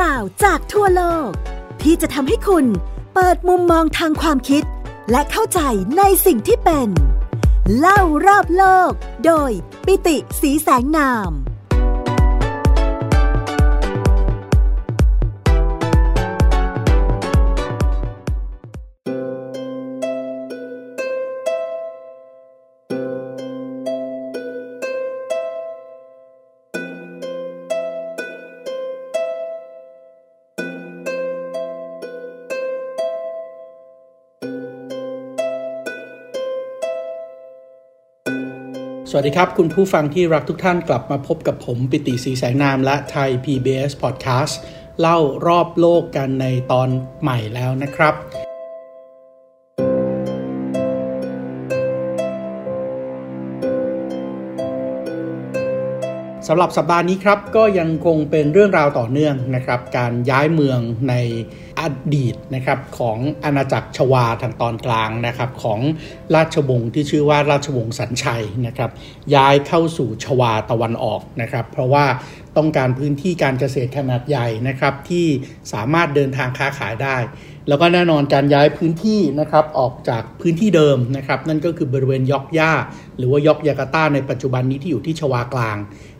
ราวจากทั่วโลก ที่จะทำให้คุณเปิดมุมมองทางความคิด และเข้าใจในสิ่งที่เป็น เล่ารอบโลก โดยปิติสีแสงนาม วัสดีครับ คุณผู้ฟังที่รักทุกท่านกลับมาพบกับผมปิติสีแสงนามและไทย PBS Podcast เล่ารอบโลกกันในตอนใหม่แล้วนะครับ สำหรับสัปดาห์นี้ครับก็ยังคงเป็นเรื่องราวต่อเนื่องนะครับ การย้ายเมืองในอดีตนะครับของอาณาจักรชวาทางตอนกลางนะครับของราชวงศ์ที่ชื่อว่าราชวงศ์สันชัยนะครับย้ายเข้าสู่ชวาตะวันออกนะครับ เพราะว่า ต้องการพื้นที่การเกษตรขนาดใหญ่นะครับ ที่สามารถเดินทางค้าขายได้ แล้วก็แน่นอนการย้ายพื้นที่นะครับออกจากพื้นที่เดิมนะครับ นั่นก็คือบริเวณยอกย่า หรือว่ายอกยากาต้าในปัจจุบันนี้ที่อยู่ที่ชวากลาง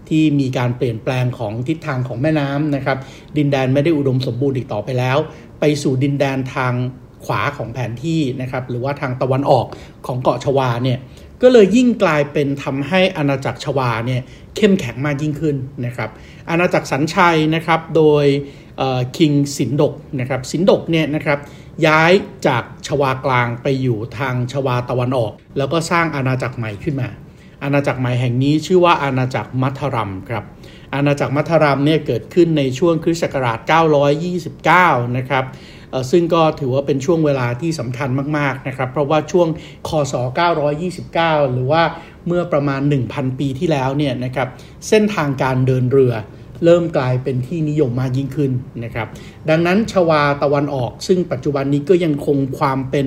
ที่มีการเปลี่ยนแปลงของทิศทางของแม่น้ำนะครับ ดินแดนไม่ได้อุดมสมบูรณ์อีกต่อไปแล้ว ไปสู่ดินแดนทางขวาของแผนที่นะครับหรือว่าทางตะวันออกของเกาะชวาเนี่ย ก็เลยยิ่งกลายเป็นทำให้อาณาจักรชวาเนี่ยเข้มแข็งมากยิ่งขึ้นนะครับ อาณาจักรสันชัยนะครับโดยคิงสินดกนะครับสินดกเนี่ยนะครับย้ายจากชวากลางไปอยู่ทางชวาตะวันออก แล้วก็สร้างอาณาจักรใหม่ขึ้นมา อาณาจักรใหม่แห่งนี้ชื่อว่าอาณาจักรมัทรัมครับอาณาจักรมัทรัมเนี่ยเกิดขึ้นในช่วงคริสต์ศักราช 929 นะครับ ซึ่งก็ถือว่าเป็นช่วงเวลาที่สำคัญมากๆนะครับเพราะว่าช่วงคศ 929 หรือว่าเมื่อประมาณ 1,000 ปีที่แล้วเนี่ยนะครับเส้นทางการเดินเรือเริ่มกลายเป็นที่นิยมมากยิ่งขึ้นนะครับ ดังนั้นชวาตะวันออก ซึ่งปัจจุบันนี้ก็ยังคงความเป็น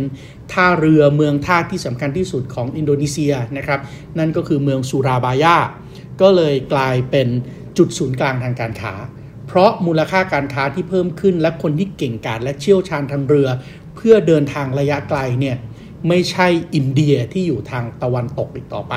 ท่าเรือเมืองท่าที่สำคัญที่สุดของอินโดนีเซียนะครับ นั่นก็คือเมืองสุราบายา ก็เลยกลายเป็นจุดศูนย์กลางทางการค้า เพราะมูลค่าการค้าที่เพิ่มขึ้น และคนที่เก่งกาจและเชี่ยวชาญทางเรือ เพื่อเดินทางระยะไกลเนี่ยไม่ใช่อินเดียที่อยู่ทางตะวันตกอีกต่อไป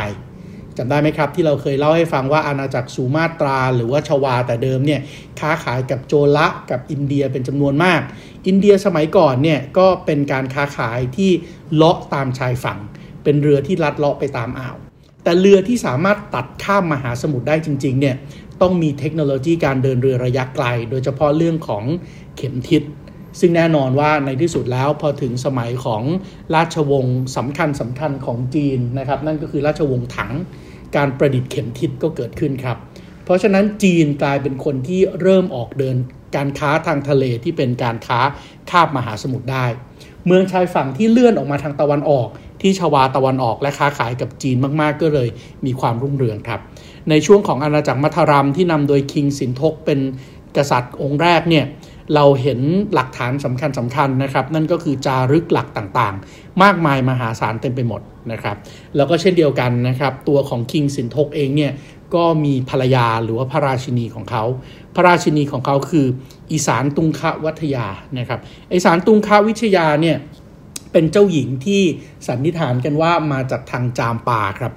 จำได้ไหมครับ ที่เราเคยเล่าให้ฟังว่าอาณาจักรสูมาตรา หรือว่าชวาแต่เดิมเนี่ยค้าขายกับโจละกับอินเดียเป็นจำนวนมาก อินเดียสมัยก่อนเนี่ยก็เป็นการค้าขายที่เลาะตามชายฝั่ง เป็นเรือที่ลัดเลาะไปตามอ่าว แต่เรือที่สามารถตัดข้ามมหาสมุทรได้จริง ๆ เนี่ย ต้องมีเทคโนโลยีการเดินเรือระยะไกล โดยเฉพาะเรื่องของเข็มทิศ ซึ่งแน่นอนว่าในที่สุดแล้วพอถึงสมัยของราชวงศ์สำคัญสำคัญของจีนนะครับ นั่นก็คือราชวงศ์ถัง การประดิษฐ์เข็มทิศก็เกิดขึ้นครับ เพราะฉะนั้นจีนกลายเป็นคนที่เริ่มออกเดินการค้าทางทะเลที่เป็นการค้าข้ามมหาสมุทรได้ เมืองชายฝั่งที่เลื่อนออกมาทางตะวันออก ที่ชวาตะวันออกและค้าขายกับจีนมากๆ ก็เลยมีความรุ่งเรืองครับ ในช่วงของอาณาจักรมัทรัมที่นำโดยคิงสินทกเป็นกษัตริย์องค์แรกเนี่ยเราเห็นหลักฐานสำคัญสำคัญนะครับ นั่นก็คือจารึกหลักต่างๆ มากมายมหาศาลเต็มไปหมดนะครับ แล้วก็เช่นเดียวกันนะครับ ตัวของคิงสินทกเองเนี่ยก็มีภรรยาหรือว่าพระราชินีของเขา พระราชินีของเขาคืออีสานตุงคะวัทยานะครับอีสานตุงคะวิทยาเนี่ย เป็นเจ้าหญิงที่สันนิษฐานกันว่ามาจากทางจามปาครับ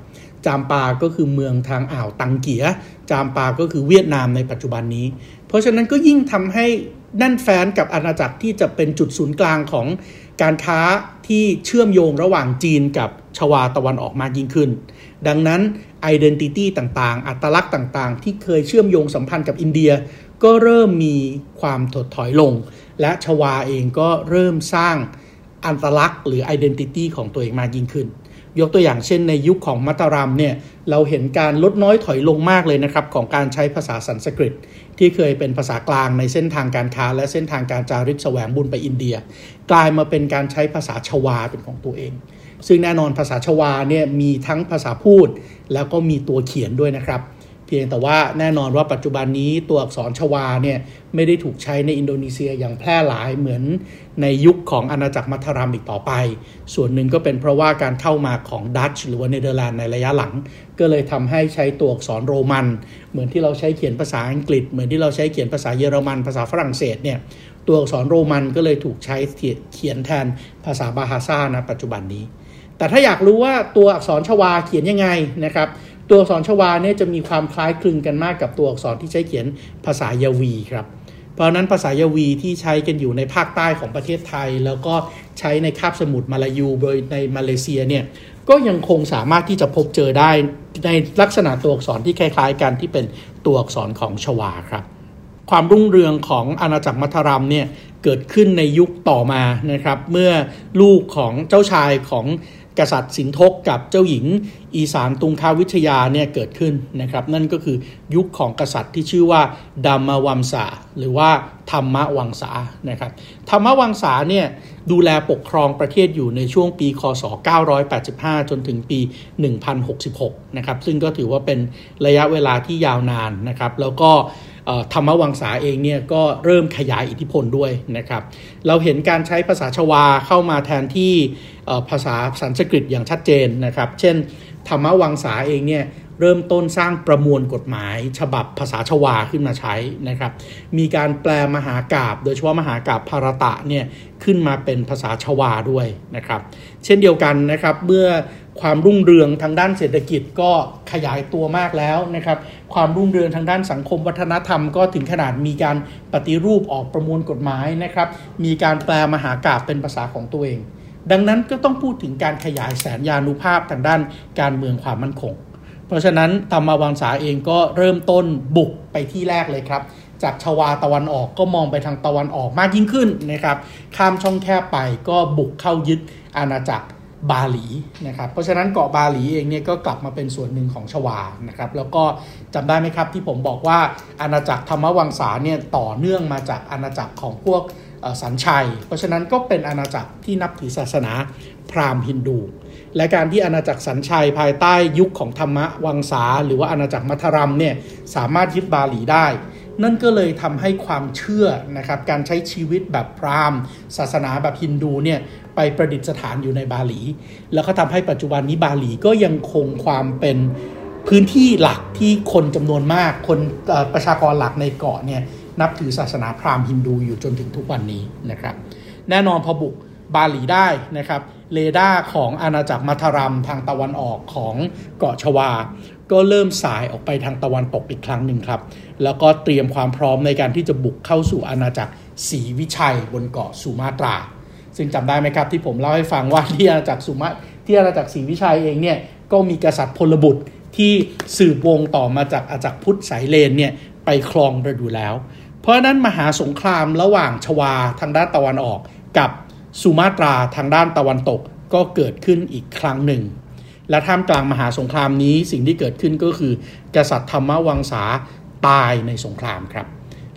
จามปาก็คือเมืองทางอ่าวตังเกีย จามปาก็คือเวียดนามในปัจจุบันนี้ เพราะฉะนั้นก็ยิ่งทำให้แน่นแฟนกับอาณาจักรที่จะเป็นจุดศูนย์กลางของการค้าที่เชื่อมโยงระหว่างจีนกับชวาตะวันออกมากยิ่งขึ้น ดังนั้น identity ต่างๆ อัตลักษณ์ต่างๆ ที่เคยเชื่อมโยงสัมพันธ์กับอินเดีย ก็เริ่มมีความถดถอยลง และชวาเองก็เริ่มสร้าง อัตลักษณ์หรือ identity ของตัวเองมากยิ่งขึ้น ยกตัวอย่างเช่นในยุคของมาตารัมเนี่ยเราเห็นการลดน้อยถอยลงมากเลยนะครับของการใช้ภาษาสันสกฤต ที่เคยเป็นภาษากลางในเส้นทางการค้า และเส้นทางการจาริกแสวงบุญไปอินเดีย กลายมาเป็นการใช้ภาษาชวาเป็นของตัวเอง ซึ่งแน่นอนภาษาชวาเนี่ยมีทั้งภาษาพูด แล้วก็มีตัวเขียนด้วยนะครับ เพียงแต่ว่าแน่นอนว่าปัจจุบันนี้ตัวอักษรชวาเนี่ยไม่ได้ถูกใช้ในอินโดนีเซียอย่างแพร่หลายเหมือนในยุคของอาณาจักรมาตารัมอีกต่อไป ส่วนหนึ่งก็เป็นเพราะว่าการเข้ามาของดัตช์หรือว่าเนเธอร์แลนด์ในระยะหลัง ก็เลยทำให้ใช้ตัวอักษรโรมัน เหมือนที่เราใช้เขียนภาษาอังกฤษ เหมือนที่เราใช้เขียนภาษาเยอรมัน ภาษาฝรั่งเศสเนี่ยตัวอักษรโรมันก็เลยถูกใช้เขียนแทนภาษาบาฮาซานะปัจจุบันนี้ แต่ถ้าอยากรู้ว่าตัวอักษรชวาเขียนยังไงนะครับ ตัวอักษรชวาเนี่ยจะมีความคล้ายคลึงกันมากกับตัวอักษรที่ใช้เขียนภาษายาวีครับเพราะนั้นภาษายาวีที่ใช้กันอยู่ในภาคใต้ของประเทศไทย แล้วก็ใช้ในคาบสมุทรมาลายูโดยในมาเลเซียเนี่ยก็ยังคงสามารถที่จะพบเจอได้ในลักษณะตัวอักษรที่คล้าย ๆ กันที่เป็นตัวอักษรของชวาครับ ความรุ่งเรืองของอาณาจักรมัทรัมเนี่ยเกิดขึ้นในยุคต่อมานะครับ เมื่อลูกของเจ้าชายของ กษัตริย์สินทกกับเจ้าหญิง อีสานตุงคาวิทยาเนี่ยเกิดขึ้นนะครับ นั่นก็คือยุคของกษัตริย์ที่ชื่อว่าดัมมวัมสาหรือว่าธรรมวังสานะครับธรรมวังสาเนี่ยดูแลปกครองประเทศอยู่ในช่วงปีคศ 985 จนถึงปี 1066 นะครับ ซึ่งก็ถือว่าเป็นระยะเวลาที่ยาวนานนะครับ แล้วก็ ธรรมวังษาเองเนี่ยก็เริ่มขยายอิทธิพลด้วยนะครับ เราเห็นการใช้ภาษาชวาเข้ามาแทนที่ภาษาสันสกฤตอย่างชัดเจนนะครับ เช่น ธรรมวังษาเองเนี่ยเริ่มต้นสร้างประมวลกฎหมาย ฉบับภาษาชวาขึ้นมาใช้นะครับ มีการแปลมหากาบโดยเฉพาะมหากาบภารตะเนี่ยขึ้นมาเป็นภาษาชวาด้วยนะครับ เช่นเดียวกันนะครับเมื่อ ความรุ่งเรืองทางด้านเศรษฐกิจก็ขยายตัวมากแล้วนะครับ ความรุ่งเรืองทางด้านสังคมวัฒนธรรมก็ถึงขนาดมีการปฏิรูปออกประมวลกฎหมายนะครับ มีการแปลมหากาบเป็นภาษาของตัวเอง ดังนั้นก็ต้องพูดถึงการขยายแสนยานุภาพทางด้านการเมืองความมั่นคง เพราะฉะนั้นธรรมวังษาเองก็เริ่มต้นบุกไปที่แรกเลยครับจากชวาตะวันออกก็มองไปทางตะวันออกมากยิ่งขึ้นนะครับ ข้ามช่องแคบไปก็บุกเข้ายึดอาณาจักร บาหลีนะครับเพราะฉะนั้นเกาะบาหลีเองเนี่ยก็กลับมาเป็นส่วนหนึ่งของชวานะครับแล้วก็จำได้ไหมครับที่ผมบอกว่าอาณาจักรธรรมวังสาเนี่ยต่อเนื่องมาจากอาณาจักรของพวกสันชัย เพราะฉะนั้นก็เป็นอาณาจักรที่นับถือศาสนาพราหมณ์ฮินดู และการที่อาณาจักรสันชัยภายใต้ยุคของธรรมวังสาหรือว่าอาณาจักรมัทรัมเนี่ยสามารถยึดบาหลีได้ นั่นก็เลยทำให้ความเชื่อนะครับการใช้ชีวิตแบบพราหมณ์ ศาสนาแบบฮินดูเนี่ยไปประดิษฐานอยู่ในบาหลี แล้วก็ทำให้ปัจจุบันนี้บาหลีก็ยังคงความเป็นพื้นที่หลักที่คนจำนวนมากคนประชากรหลักในเกาะเนี่ยนับถือศาสนาพราหมณ์ฮินดูอยู่จนถึงทุกวันนี้นะครับแน่นอนพอบุกบาหลีได้นะครับเรดาร์ของอาณาจักรมัทรัมทางตะวันออกของเกาะชวา ก็เริ่มสายออกไปทางตะวันตกอีกครั้งหนึ่งครับ แล้วก็เตรียมความพร้อมในการที่จะบุกเข้าสู่อาณาจักรศรีวิชัยบนเกาะสุมาตรา ซึ่งจำได้ไหมครับที่ผมเล่าให้ฟังว่าที่อาณาจักรสุมาที่อาณาจักรศรีวิชัยเองเนี่ยก็มีกษัตริย์พลบุตรที่สืบวงต่อมาจากอาจักรพุทธสายเลนเนี่ยไปครองระดูแล้ว เพราะนั้นมหาสงครามระหว่างชวาทางด้านตะวันออกกับสุมาตราทางด้านตะวันตกก็เกิดขึ้นอีกครั้งหนึ่ง และท่ามกลางมหาสงครามนี้สิ่งที่เกิดขึ้นก็คือ กษัตริย์ธรรมวังษาตายในสงครามครับ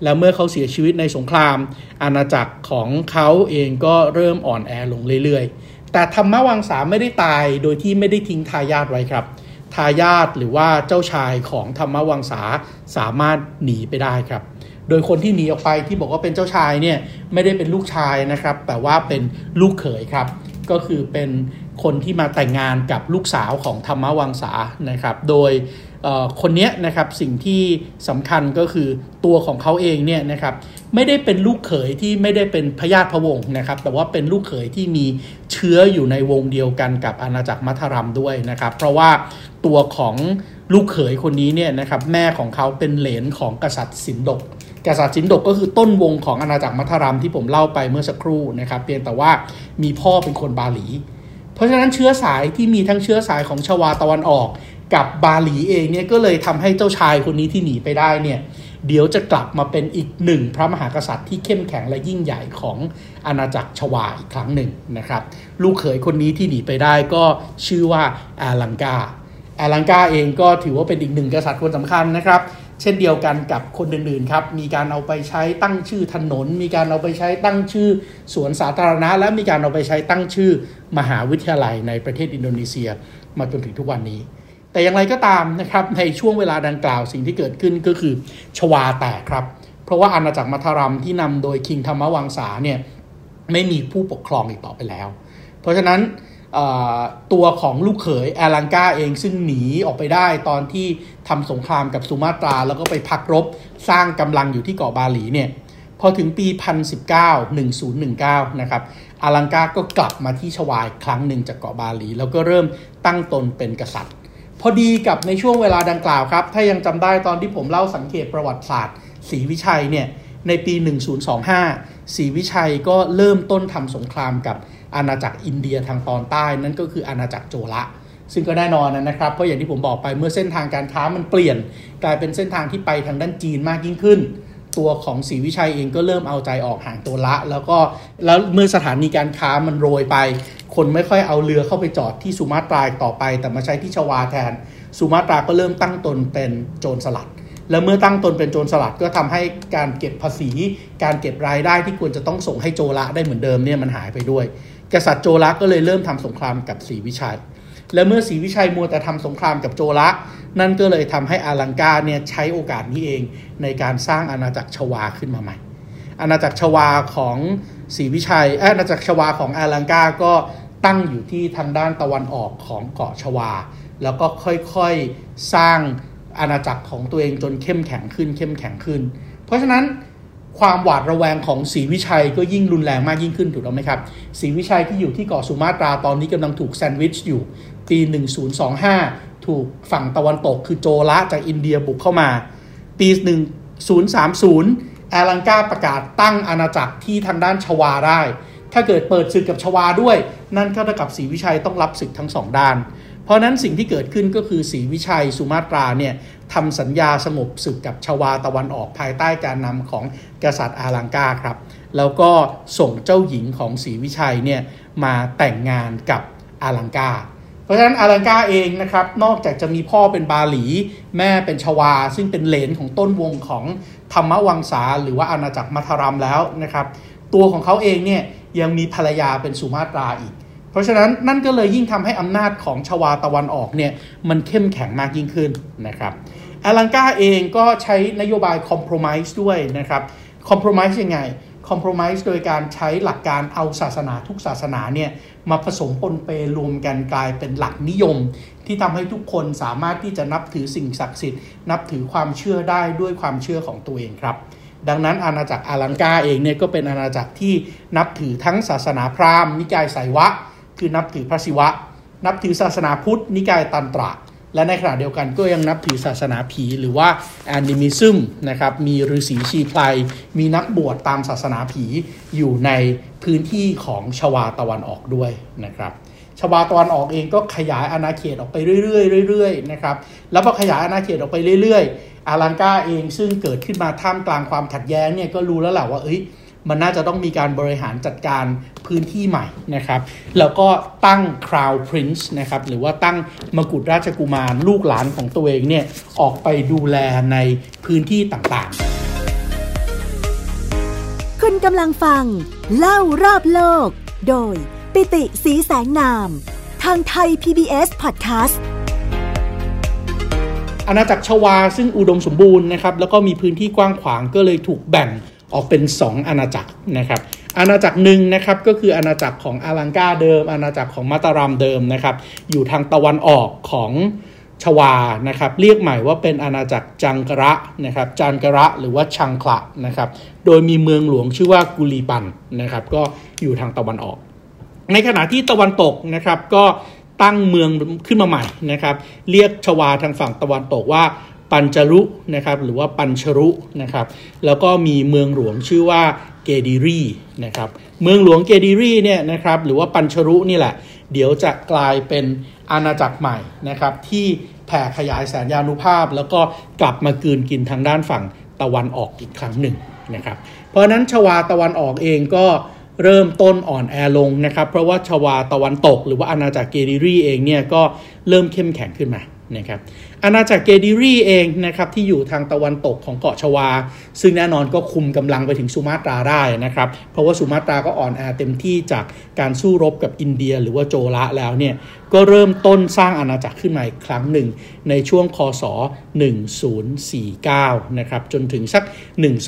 แล้วเมื่อเขาเสียชีวิตในสงคราม อาณาจักรของเขาเองก็เริ่มอ่อนแอลงเรื่อยๆ แต่ธรรมวังสาไม่ได้ตายโดยที่ไม่ได้ทิ้งทายาทไว้ครับ ทายาทหรือว่าเจ้าชายของธรรมวังสาสามารถหนีไปได้ครับโดยคนที่หนีออกไปที่บอกว่าเป็นเจ้าชายเนี่ยไม่ได้เป็นลูกชายนะครับ แต่ว่าเป็นลูกเขยครับ ก็คือเป็น คนที่มาแต่งงานกับลูกสาวของธรรมวังสานะครับ โดยคนนี้นะครับสิ่งที่สำคัญก็คือตัวของเขาเองเนี่ยนะครับไม่ได้เป็นลูกเขยที่ไม่ได้เป็นพญาติพระวงศ์นะครับ แต่ว่าเป็นลูกเขยที่มีเชื้ออยู่ในวงเดียวกันกับอาณาจักรมัทรัมด้วยนะครับ เพราะว่าตัวของลูกเขยคนนี้เนี่ยนะครับแม่ของเขาเป็นเหลนของกษัตริย์สินดกกษัตริย์สินดกก็คือต้นวงของอาณาจักรมัทรัมที่ผมเล่าไปเมื่อสักครู่นะครับเพียงแต่ว่ามีพ่อเป็นคนบาหลี เพราะฉะนั้นเชื้อสายที่มีทั้งเชื้อสายของชวาตะวันออกกับบาหลีเองเนี่ยก็เลยทำให้เจ้าชายคนนี้ที่หนีไปได้เนี่ยเดี๋ยวจะกลับมาเป็นอีกหนึ่งพระมหากษัตริย์ที่เข้มแข็งและยิ่งใหญ่ของอาณาจักรชวาอีกครั้งหนึ่งนะครับ ลูกเขยคนนี้ที่หนีไปได้ก็ชื่อว่าอาลังกาอาลังกาเองก็ถือว่าเป็นอีกหนึ่งกษัตริย์คนสำคัญนะครับ เช่นเดียวกันกับคนอื่นๆครับ มีการเอาไปใช้ตั้งชื่อถนน มีการเอาไปใช้ตั้งชื่อสวนสาธารณะ และมีการเอาไปใช้ตั้งชื่อมหาวิทยาลัยในประเทศอินโดนีเซีย มาจนถึงทุกวันนี้ แต่อย่างไรก็ตามนะครับในช่วงเวลาดังกล่าวสิ่งที่เกิดขึ้นก็คือชวาแตกครับ เพราะว่าอาณาจักรมัทรัมที่นำโดยคิงธรรมวังษาเนี่ยไม่มีผู้ปกครองอีกต่อไปแล้ว เพราะฉะนั้น ตัวของลูกเขยแอลังกาเองซึ่งหนีออกไปได้ตอนที่ทำสงครามกับสุมาตรา แล้วก็ไปพักรบสร้างกำลังอยู่ที่เกาะบาหลีเนี่ยพอถึงปี 1019 1019 นะครับอาลังกาก็กลับมาที่ชวายครั้งหนึ่งจากเกาะบาหลี แล้วก็เริ่มตั้งตนเป็นกษัตริย์ พอดีกับในช่วงเวลาดังกล่าวครับ ถ้ายังจำได้ตอนที่ผมเล่าสังเกตประวัติศาสตร์ศรีวิชัยเนี่ย ในปี 1025 ศรีวิชัยก็เริ่มต้นทำสงครามกับอาณาจักรอินเดียทางตอนใต้นั่นก็คืออาณาจักรโจละซึ่งก็แน่นอนนะครับ เพราะอย่างที่ผมบอกไปเมื่อเส้นทางการค้ามันเปลี่ยน กลายเป็นเส้นทางที่ไปทางด้านจีนมากยิ่งขึ้น ตัวของศรีวิชัยเองก็เริ่มเอาใจออกห่างตัวละ แล้วก็แล้วเมื่อสถานีการค้ามันโรยไป คนไม่ค่อยเอาเรือเข้าไปจอดที่สุมาตราต่อไป แต่มาใช้ที่ชวาแทนสุมาตราก็เริ่มตั้งตนเป็นโจรสลัด แล้วเมื่อตั้งตนเป็นโจรสลัดก็ทำให้การเก็บภาษี การเก็บรายได้ที่ควรจะต้องส่งให้โจละได้เหมือนเดิมเนี่ยมันหายไปด้วย กษัตริย์โจละก็เลยเริ่มทำสงครามกับศรีวิชัย และเมื่อศรีวิชัยมัวแต่ทำสงครามกับโจละนั่นก็เลยทำให้อาลังกาเนี่ยใช้โอกาสนี้เองในการสร้างอาณาจักรชวาขึ้นมาใหม่ อาณาจักรชวาของศรีวิชัยอาณาจักรชวาของอาลังกาก็ตั้งอยู่ที่ทางด้านตะวันออกของเกาะชวา แล้วก็ค่อยๆสร้าง อาณาจักรของตัวเองจนเข้มแข็งขึ้น เข้มแข็งขึ้น เพราะฉะนั้นความหวาดระแวงของศรีวิชัยก็ยิ่งรุนแรงมากยิ่งขึ้นถูกต้องไหมครับศรีวิชัยที่อยู่ที่เกาะสุมาตราตอนนี้กำลังถูกแซนด์วิชอยู่ ปี 1025 ถูกฝั่งตะวันตกคือโจละจากอินเดียบุกเข้ามา ปี 1030 แอลังกาประกาศตั้งอาณาจักรที่ทางด้านชวาได้ ถ้าเกิดเปิดศึกกับชวาด้วย นั่นก็เท่ากับศรีวิชัยต้องรับศึกทั้งสองด้าน เพราะนั้นสิ่งที่เกิดขึ้นก็คือศรีวิชัยสุมาตราเนี่ยทำสัญญาสงบศึกกับชวาตะวันออกภายใต้การนำของกษัตริย์อาลังกาครับ แล้วก็ส่งเจ้าหญิงของศรีวิชัยเนี่ยมาแต่งงานกับอาลังกา เพราะฉะนั้นอาลังกาเองนะครับนอกจากจะมีพ่อเป็นบาหลี แม่เป็นชวา ซึ่งเป็นเหลนของต้นวงของธรรมวังสาหรือว่าอาณาจักรมัทรัมแล้วนะครับ ตัวของเขาเองเนี่ยยังมีภรรยาเป็นสุมาตราอีก เพราะฉะนั้นนั่นก็เลยยิ่งทำให้อำนาจของชวาตะวันออกเนี่ยมันเข้มแข็งมากยิ่งขึ้นนะครับอลังกาเองก็ใช้นโยบายคอมเพลมไพร์ด้วยนะครับคอมเพลมไพร์ยังไงคอมเพลมไพร์โดยการใช้หลักการเอาศาสนาทุกศาสนาเนี่ยมาผสมปนเปรวมกันกลายเป็นหลักนิยม ที่ทำให้ทุกคนสามารถที่จะนับถือสิ่งศักดิ์สิทธิ์ นับถือความเชื่อได้ด้วยความเชื่อของตัวเองครับ ดังนั้นอาณาจักรอาลังกาเองเนี่ยก็เป็นอาณาจักรที่นับถือทั้งศาสนาพราหมณ์นิกายไสยวะ คือนับถือพระศิวะ นับถือศาสนาพุทธ นิกายตันตระ และในขณะเดียวกันก็ยังนับถือศาสนาผีหรือว่าแอนิมิซึมนะครับมีฤาษีชีพลายมีนักบวชตามศาสนาผีอยู่ในพื้นที่ของชวาตะวันออกด้วยนะครับชวาตะวันออกเองก็ขยายอาณาเขตออกไปเรื่อยๆเรื่อยๆนะครับแล้วพอขยายอาณาเขตออกไปเรื่อยๆอารังกาเองซึ่งเกิดขึ้นมาท่ามกลางความขัดแย้งเนี่ยก็รู้แล้วแหละว่าเอ้ย มันน่าจะต้องมีการบริหารจัดการพื้นที่ใหม่นะครับ แล้วก็ตั้ง Crown Prince นะครับ หรือว่าตั้งมกุฎราชกุมารลูกหลานของตัวเองเนี่ย ออกไปดูแลในพื้นที่ต่างๆ คุณกำลังฟัง เล่ารอบโลก โดยปิติสีแสงนาม ทางไทย PBS Podcast อาณาจักรชวาซึ่งอุดมสมบูรณ์นะครับ แล้วก็มีพื้นที่กว้างขวางก็เลยถูกแบ่ง ออกเป็น 2 อาณาจักรนะครับอาณาจักรหนึ่งนะครับก็คืออาณาจักรของอาลังกาเดิม อาณาจักรของมาตารามเดิมนะครับ อยู่ทางตะวันออกของชวานะครับ เรียกใหม่ว่าเป็นอาณาจักรจังกระนะครับจันกระหรือว่าชังคละนะครับ โดยมีเมืองหลวงชื่อว่ากุลีปันนะครับ ก็อยู่ทางตะวันออก ในขณะที่ตะวันตกนะครับก็ตั้งเมืองขึ้นมาใหม่นะครับ เรียกชวาทางฝั่งตะวันตกว่า ปัญจรุนะครับหรือว่าปัญชรุนะครับแล้วก็มีเมืองหลวงชื่อว่าเกดิรีนะครับเมืองหลวงเกดิรีเนี่ยนะครับหรือว่าปัญชรุนี่แหละ เดี๋ยวจะกลายเป็นอาณาจักรใหม่นะครับที่แผ่ขยายแสนยานุภาพ แล้วก็กลับมากืนกินทางด้านฝั่งตะวันออกอีกครั้งหนึ่งนะครับเพราะนั้นชวาตะวันออกเองก็เริ่มต้นอ่อนแอลงนะครับ เพราะว่าชวาตะวันตก หรือว่าอาณาจักรเกดิรีเองเนี่ยก็เริ่มเข้มแข็งขึ้นมานะครับ อาณาจักรเกดิรีเองนะครับที่อยู่ทางตะวันตกของเกาะชวา ซึ่งแน่นอนก็คุมกำลังไปถึงสุมาตราได้นะครับ เพราะว่าสุมาตราก็อ่อนแอเต็มที่จากการสู้รบกับอินเดีย หรือว่าโจละแล้วเนี่ยก็เริ่มต้นสร้างอาณาจักรขึ้นมาอีกครั้งหนึ่ง ในช่วงคศ 1049 นะครับจนถึงสัก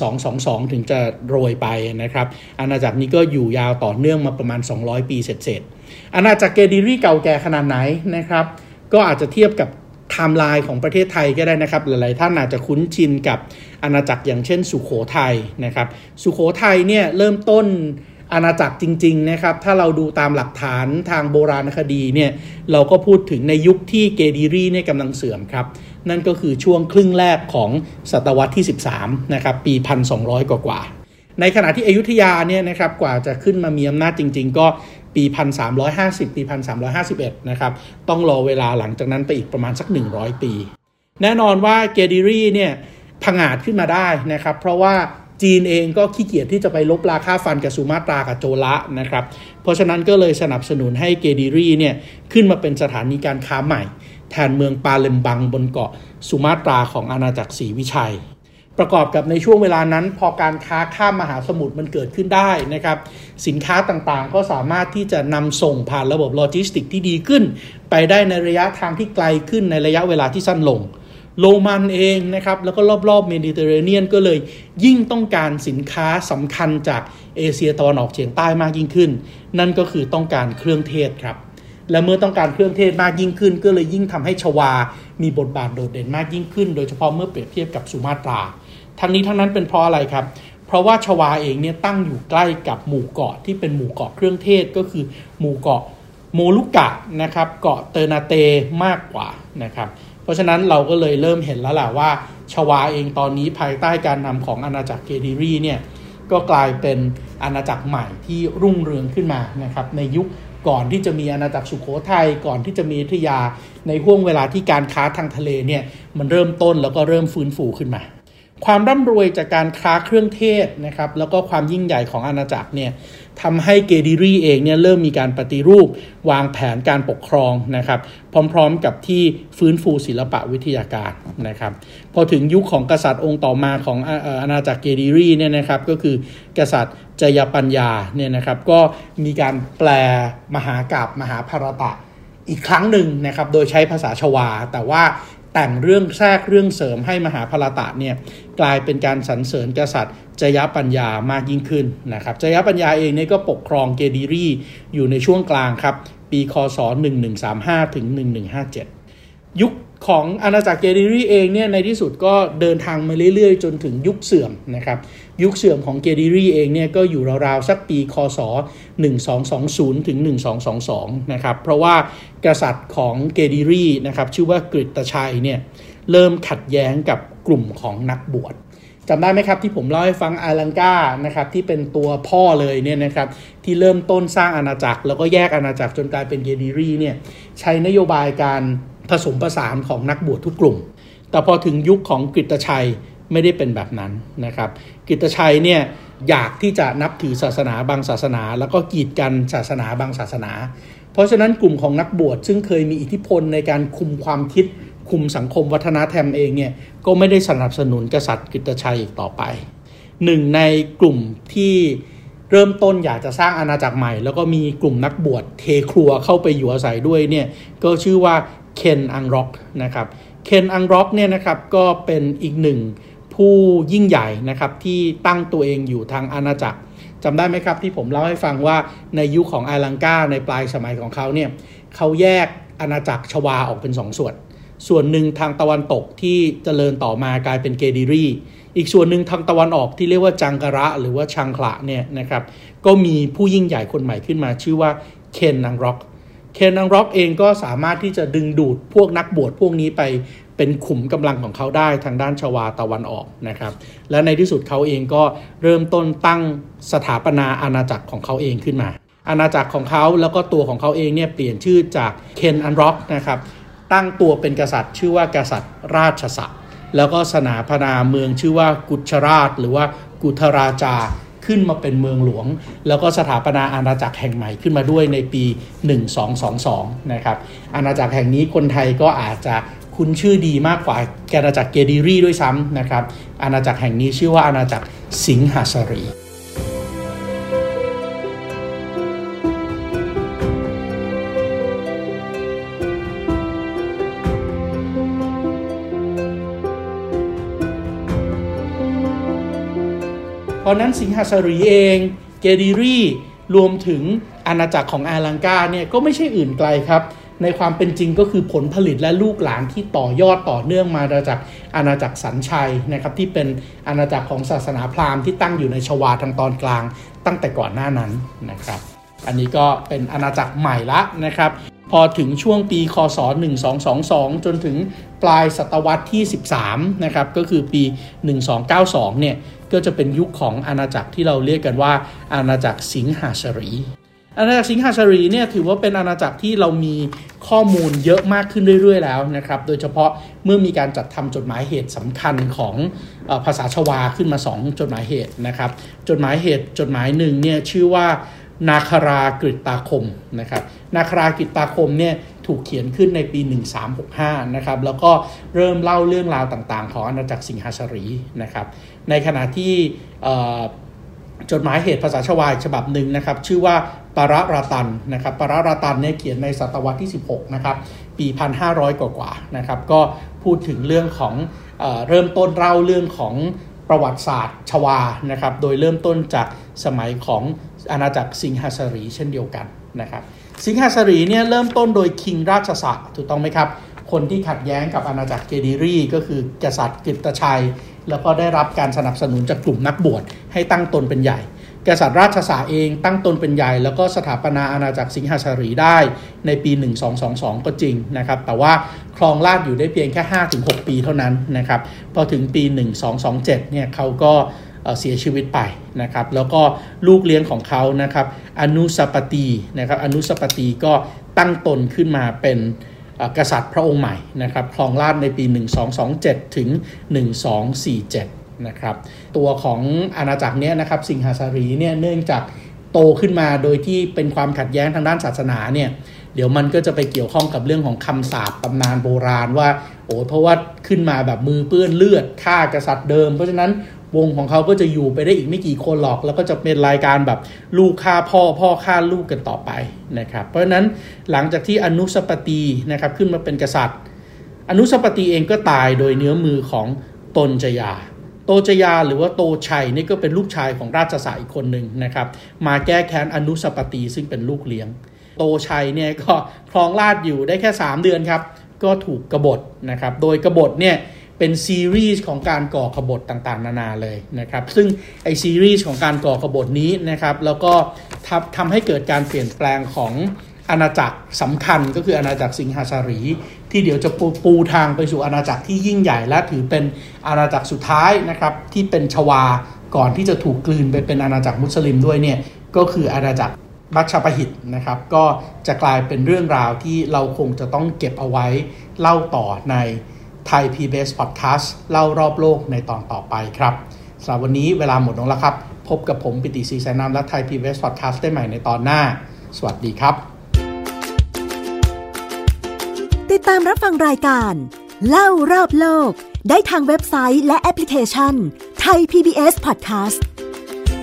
1222 ถึงจะโรยไปนะครับ อาณาจักรนี้ก็อยู่ยาวต่อเนื่องมาประมาณ 200 ปีเสร็จๆอาณาจักรเกดิรีเก่าแก่ขนาดไหนนะครับ ก็อาจจะเทียบกับ ไทม์ไลน์ของประเทศไทยก็ได้นะครับ หลายๆท่านอาจจะคุ้นชินกับอาณาจักรอย่างเช่น สุโขทัยนะครับ สุโขทัยเนี่ยเริ่มต้นอาณาจักรจริง ๆ นะครับ ถ้าเราดูตามหลักฐานทางโบราณคดีเนี่ยเราก็พูดถึงในยุคที่เกดิรีเนี่ยกำลังเสื่อมครับ นั่นก็คือช่วงครึ่งแรกของศตวรรษที่ 13 นะครับ ปี 1200 กว่าในขณะที่อยุธยาเนี่ยนะครับกว่าจะขึ้นมามีอำนาจจริง ๆ ก็ ปี 1350 ปี 1351 นะครับ ต้องรอเวลาหลังจากนั้นไปอีกประมาณสัก 100 ปี แน่นอนว่าเกดิรีเนี่ยพังาจขึ้นมาได้นะครับ เพราะว่าจีนเองก็ขี้เกียจที่จะไปลบราค่าฟันกับสุมาตรากับโจละนะครับ เพราะฉะนั้นก็เลยสนับสนุนให้เกดิรีเนี่ยขึ้นมาเป็นสถานีการค้าใหม่ แทนเมืองปาเลมบังบนเกาะสุมาตราของอาณาจักรศรีวิชัย ประกอบกับในช่วงเวลานั้น พอการค้าข้ามมหาสมุทรมันเกิดขึ้นได้นะครับ สินค้าต่างๆ ก็สามารถที่จะนำส่งผ่านระบบโลจิสติกที่ดีขึ้น ไปได้ในระยะทางที่ไกลขึ้นในระยะเวลาที่สั้นลง โรมันเองนะครับ แล้วก็รอบๆเมดิเตอร์เรเนียนก็เลยยิ่งต้องการสินค้าสำคัญจากเอเชียตะวันออกเฉียงใต้มากยิ่งขึ้น นั่นก็คือต้องการเครื่องเทศครับ และเมื่อต้องการเครื่องเทศมากยิ่งขึ้น ก็เลยยิ่งทำให้ชวา มีบทบาทโดดเด่นมากยิ่งขึ้น โดยเฉพาะเมื่อเปรียบเทียบกับสุมาตรา ทั้งนี้ทั้งนั้นเป็นเพราะอะไรครับ เพราะว่าชวาเองเนี่ยตั้งอยู่ใกล้กับหมู่เกาะที่เป็นหมู่เกาะเครื่องเทศก็คือหมู่เกาะโมลุกะนะครับเกาะเตอร์นาเตมากกว่านะครับเพราะฉะนั้นเราก็เลยเริ่มเห็นแล้วแหละว่าชวาเองตอนนี้ภายใต้การนำของอาณาจักรเกดิรีเนี่ยก็กลายเป็นอาณาจักรใหม่ที่รุ่งเรืองขึ้นมานะครับในยุค ก่อนที่จะมีอาณาจักรสุขโขทัยก่อนที่จะมีทยาในห่วงเวลาที่การค้าทางทะเลเนี่ยมันเริ่มต้นแล้วก็เริ่มฟื้นฟูขึ้นมา ความร่ำรวยจากการค้าเครื่องเทศนะครับแล้วก็ความยิ่งใหญ่ของอาณาจักรเนี่ย ทำให้เกดิรีเองเนี่ยเริ่มมีการปฏิรูปวางแผนการปกครองนะครับ พร้อมๆกับที่ฟื้นฟูศิลปะวิทยาการนะครับ พอถึงยุคของกษัตริย์องค์ต่อมาของอาณาจักรเกดิรีเนี่ยนะครับ ก็คือกษัตริย์จยปัญญาเนี่ยนะครับ ก็มีการแปลมหากาบมหาภารตะอีกครั้งหนึ่งนะครับ โดยใช้ภาษาชวา แต่ว่า แต่งเรื่องแทรกเรื่องเสริมให้มหาพลตะเนี่ยกลายเป็นการสรรเสริญกษัตริย์จยปัญญามากยิ่งขึ้นนะครับจยปัญญาเองเนี่ยก็ปกครองเกดีรีอยู่ในช่วงกลางครับ ปีคศ 1135 ถึง 1157 ยุค ของอาณาจักรเกดิรีเองเนี่ยในที่สุดก็เดินทางมาเรื่อยๆ จนถึงยุคเสื่อมนะครับยุคเสื่อมของเกดิรีเองเนี่ยก็อยู่ราวๆสักปีคศ 1220 ถึง 1222 นะครับเพราะว่ากษัตริย์ของเกดิรีนะครับชื่อว่ากฤตชัยเนี่ยเริ่มขัดแย้งกับกลุ่มของนักบวชจำได้ไหมครับที่ผมเล่าให้ฟังแอร์ลังกานะครับที่เป็นตัวพ่อเลยเนี่ยนะครับที่เริ่มต้นสร้างอาณาจักร แล้วก็แยกอาณาจักรจนกลายเป็นเกดิรีเนี่ยใช้นโยบายการ ผสมผสานของนักบวชทุกกลุ่ม แต่พอถึงยุคของกฤตชัยไม่ได้เป็นแบบนั้นนะครับกิตชัยเนี่ยอยากที่จะนับถือศาสนาบางศาสนา แล้วก็กีดกันศาสนาบางศาสนา เพราะฉะนั้นกลุ่มของนักบวชซึ่งเคยมีอิทธิพลในการคุมความคิด คุมสังคมวัฒนธรรมเองเนี่ยก็ไม่ได้สนับสนุนกษัตริย์กิตชัยอีกต่อไปหนึ่งในกลุ่มที่เริ่มต้นอยากจะสร้างอาณาจักรใหม่ แล้วก็มีกลุ่มนักบวชเทครัวเข้าไปอยู่อาศัยด้วยเนี่ยก็ชื่อว่า เคนอังร็อกนะครับเคนอังร็อกเนี่ยนะครับก็เป็นอีกหนึ่งผู้ยิ่งใหญ่นะครับที่ตั้งตัวเองอยู่ทางอาณาจักรจำได้ไหมครับที่ผมเล่าให้ฟังว่าในยุคขของไอลังกาในปลายสมัยของเขาเนี่ยเขาแยกอาณาจักรชวาออกเป็นสองส่วน ส่วนหนึ่งทางตะวันตกที่เจริญต่อมากลายเป็นเกดิรีอีกส่วนหนึ่งทางตะวันออกที่เรียกว่าจังกระหรือว่าชังขละเนี่ยนะครับก็มีผู้ยิ่งใหญ่คนใหม่ขึ้นมาชื่อว่าเคนอังร็อก เคนอังร็อกเองก็สามารถที่จะดึงดูดพวกนักบวชพวกนี้ไปเป็นขุมกำลังของเขาได้ทางด้านชวาตะวันออกนะครับ และในที่สุดเขาเองก็เริ่มต้นตั้งสถาปนาอาณาจักรของเขาเองขึ้นมา อาณาจักรของเขาแล้วก็ตัวของเขาเองเนี่ยเปลี่ยนชื่อจากเคนอังร็อกนะครับตั้งตัวเป็นกษัตริย์ ชื่อว่ากษัตริย์ราชสะแล้วก็สถาปนาเมืองชื่อว่ากุตราช หรือว่ากุทราจา ขึ้นมาเป็นเมืองหลวง แล้วก็สถาปนาอาณาจักรแห่งใหม่ขึ้นมาด้วยในปี 1222 นะครับ อาณาจักรแห่งนี้คนไทยก็อาจจะคุ้นชื่อดีมากกว่าอาณาจักรเกดิรีด้วยซ้ำนะครับ อาณาจักรแห่งนี้ชื่อว่าอาณาจักรสิงหาสรี ราะนั้นสิงหาสรีเอง เกดิรีรวมถึงอาณาจักรของอาลังกาเนี่ยก็ไม่ใช่อื่นไกลครับ ในความเป็นจริงก็คือผลผลิตและลูกหลานที่ต่อยอดต่อเนื่องมาจากอาณาจักรสันชัยนะครับที่เป็นอาณาจักรของศาสนาพราหมณ์ที่ตั้งอยู่ในชวาทางตอนกลาง ตั้งแต่ก่อนหน้านั้นนะครับ อันนี้ก็เป็นอาณาจักรใหม่ละนะครับพอถึงช่วงปีคศ 1222 จนถึงปลายศตวรรษที่ 13 นะครับ ก็คือปี 1292 เนี่ย ก็จะเป็นยุคของอาณาจักรที่เราเรียกกันว่า อาณาจักรสิงหาชรีอาณาจักรสิงหาชรีเนี่ยถือว่าเป็นอาณาจักรที่เรามีข้อมูลเยอะมากขึ้นเรื่อย ๆ แล้วนะครับ โดยเฉพาะเมื่อมีการจัดทำจดหมายเหตุสำคัญของภาษาชวาขึ้นมา 2 จดหมายเหตุนะครับ จดหมายเหตุจดหมายหนึ่งเนี่ยชื่อว่า นาคารากฤตตาคมนะครับนาคารากฤตตาคมเนี่ยถูกเขียนขึ้นในปี 1365นะครับแล้วก็เริ่มเล่าเรื่องราวต่างๆ ของอาณาจักรสิงหาชรีนะครับในขณะที่จดหมายเหตุภาษาชวายฉบับหนึ่งนะครับชื่อว่าปาระราตันนะครับปาระราตันเนี่ยเขียนในศตวรรษที่ 16นะครับปี 1,500 กว่าๆนะครับก็พูดถึงเรื่องของเอเริ่มต้นเล่าเรื่องของประวัติศาสตร์ชวานะครับโดยเริ่มต้นจากสมัยของ อาณาจักรสิงหาสรีเช่นเดียวกันนะครับสิงหาสรีเนี่ยเริ่มต้นโดยคิงราชสักถูกต้องไหมครับ คนที่ขัดแย้งกับอาณาจักรเกดิรีก็คือกษัตริย์กิตชัย แล้วก็ได้รับการสนับสนุนจากกลุ่มนักบวชให้ตั้งตนเป็นใหญ่ กษัตริย์ราชสาเองตั้งตนเป็นใหญ่ แล้วก็สถาปนาอาณาจักรสิงหาสรีได้ในปี 1222 ก็จริงนะครับ แต่ว่าครองราชอยู่ได้เพียงแค่ 5-6 ปีเท่านั้นนะครับพอถึงปี 1227 เนี่ยเขาก็ เสียชีวิตไปนะครับ แล้วก็ลูกเลี้ยงของเขานะครับ อนุสปตีนะครับ อนุสปตีก็ตั้งตนขึ้นมาเป็นกษัตริย์พระองค์ใหม่นะครับครองราชในปี 1227 ถึง 1247 นะครับ ตัวของอาณาจักรเนี้ยนะครับ สิงหาสารีเนี่ยเนื่องจากโตขึ้นมาโดยที่เป็นความขัดแย้งทางด้านศาสนาเนี่ย เดี๋ยวมันก็จะไปเกี่ยวข้องกับเรื่องของคำสาปตำนานโบราณว่า โอ้เพราะว่าขึ้นมาแบบมือเปื้อนเลือดฆ่ากษัตริย์เดิม เพราะฉะนั้นวงของเขาก็จะอยู่ไปได้อีกไม่กี่คนหรอก แล้วก็จะเป็นรายการแบบลูกฆ่าพ่อพ่อฆ่าลูกกันต่อไปนะครับ เพราะฉะนั้นหลังจากที่อนุสปตีนะครับขึ้นมาเป็นกษัตริย์ อนุสปตีเองก็ตายโดยเนื้อมือของตนจยาโตจยาหรือว่าโตชัยนี่ก็เป็นลูกชายของราชสาอีกคนหนึ่งนะครับ มาแก้แค้นอนุสปตีซึ่งเป็นลูกเลี้ยง โตชัยเนี่ยก็ครองราชอยู่ได้แค่ 3 เดือนครับ ก็ถูกกบฏนะครับ โดยกบฏเนี่ยเป็นซีรีส์ของการก่อขบฏต่างๆ นานาเลยนะครับ ซึ่งไอซีรีส์ของการก่อขบฏนี้นะครับ แล้วก็ทำทำให้เกิดการเปลี่ยนแปลงของอาณาจักรสำคัญก็คืออาณาจักรสิงหาสารี ที่เดี๋ยวจะปูปูทางไปสู่อาณาจักรที่ยิ่งใหญ่และถือเป็นอาณาจักรสุดท้ายนะครับที่เป็นชวาก่อนที่จะถูกกลืนไปเป็นอาณาจักรมุสลิมด้วยเนี่ยก็คืออาณาจักร บัชปหิตนะครับ ก็จะกลายเป็นเรื่องราวที่เราคงจะต้องเก็บเอาไว้เล่าต่อในไทย PBS Podcast เล่ารอบโลกในตอนต่อไปครับสำหรับวันนี้เวลาหมดลงแล้วครับ พบกับผมปิติศรีแสนนามและไทย PBS Podcast ได้ใหม่ในตอนหน้า สวัสดีครับ ติดตามรับฟังรายการ เล่ารอบโลก ได้ทางเว็บไซต์และแอปพลิเคชันไทย PBS Podcast